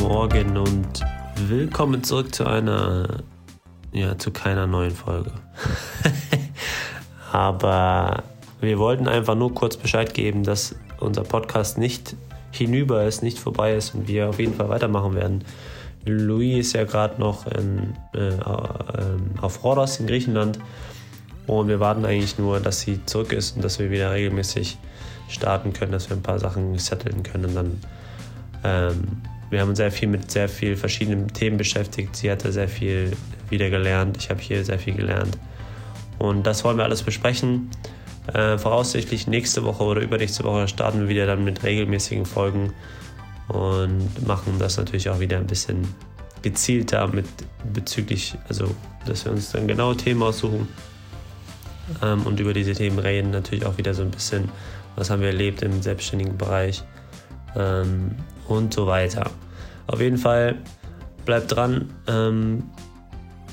Morgen und willkommen zurück zu einer, ja, zu keiner neuen Folge. Aber wir wollten einfach nur kurz Bescheid geben, dass unser Podcast nicht hinüber ist, nicht vorbei ist und wir auf jeden Fall weitermachen werden. Louis ist ja gerade noch in, äh, äh, auf Rhodos in Griechenland und wir warten eigentlich nur, dass sie zurück ist und dass wir wieder regelmäßig starten können, dass wir ein paar Sachen setteln können. Und dann, ähm, wir haben uns sehr viel mit sehr vielen verschiedenen Themen beschäftigt. Sie hatte sehr viel wieder gelernt. Ich habe hier sehr viel gelernt. Und das wollen wir alles besprechen. Äh, voraussichtlich nächste Woche oder übernächste Woche starten wir wieder dann mit regelmäßigen Folgen und machen das natürlich auch wieder ein bisschen gezielter mit bezüglich, also dass wir uns dann genaue Themen aussuchen ähm, und über diese Themen reden. Natürlich auch wieder so ein bisschen, was haben wir erlebt im selbstständigen Bereich ähm, und so weiter. Auf jeden Fall bleibt dran. Ähm,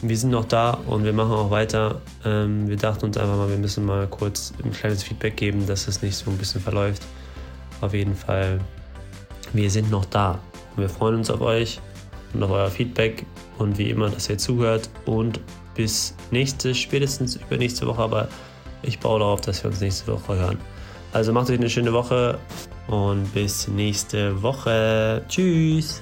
wir sind noch da und wir machen auch weiter. Ähm, wir dachten uns einfach mal, wir müssen mal kurz ein kleines Feedback geben, dass es nicht so ein bisschen verläuft. Auf jeden Fall wir sind noch da. Wir freuen uns auf euch und auf euer Feedback und wie immer, dass ihr zuhört und bis nächste, spätestens übernächste Woche, aber ich baue darauf, dass wir uns nächste Woche hören. Also macht euch eine schöne Woche und bis nächste Woche. Tschüss.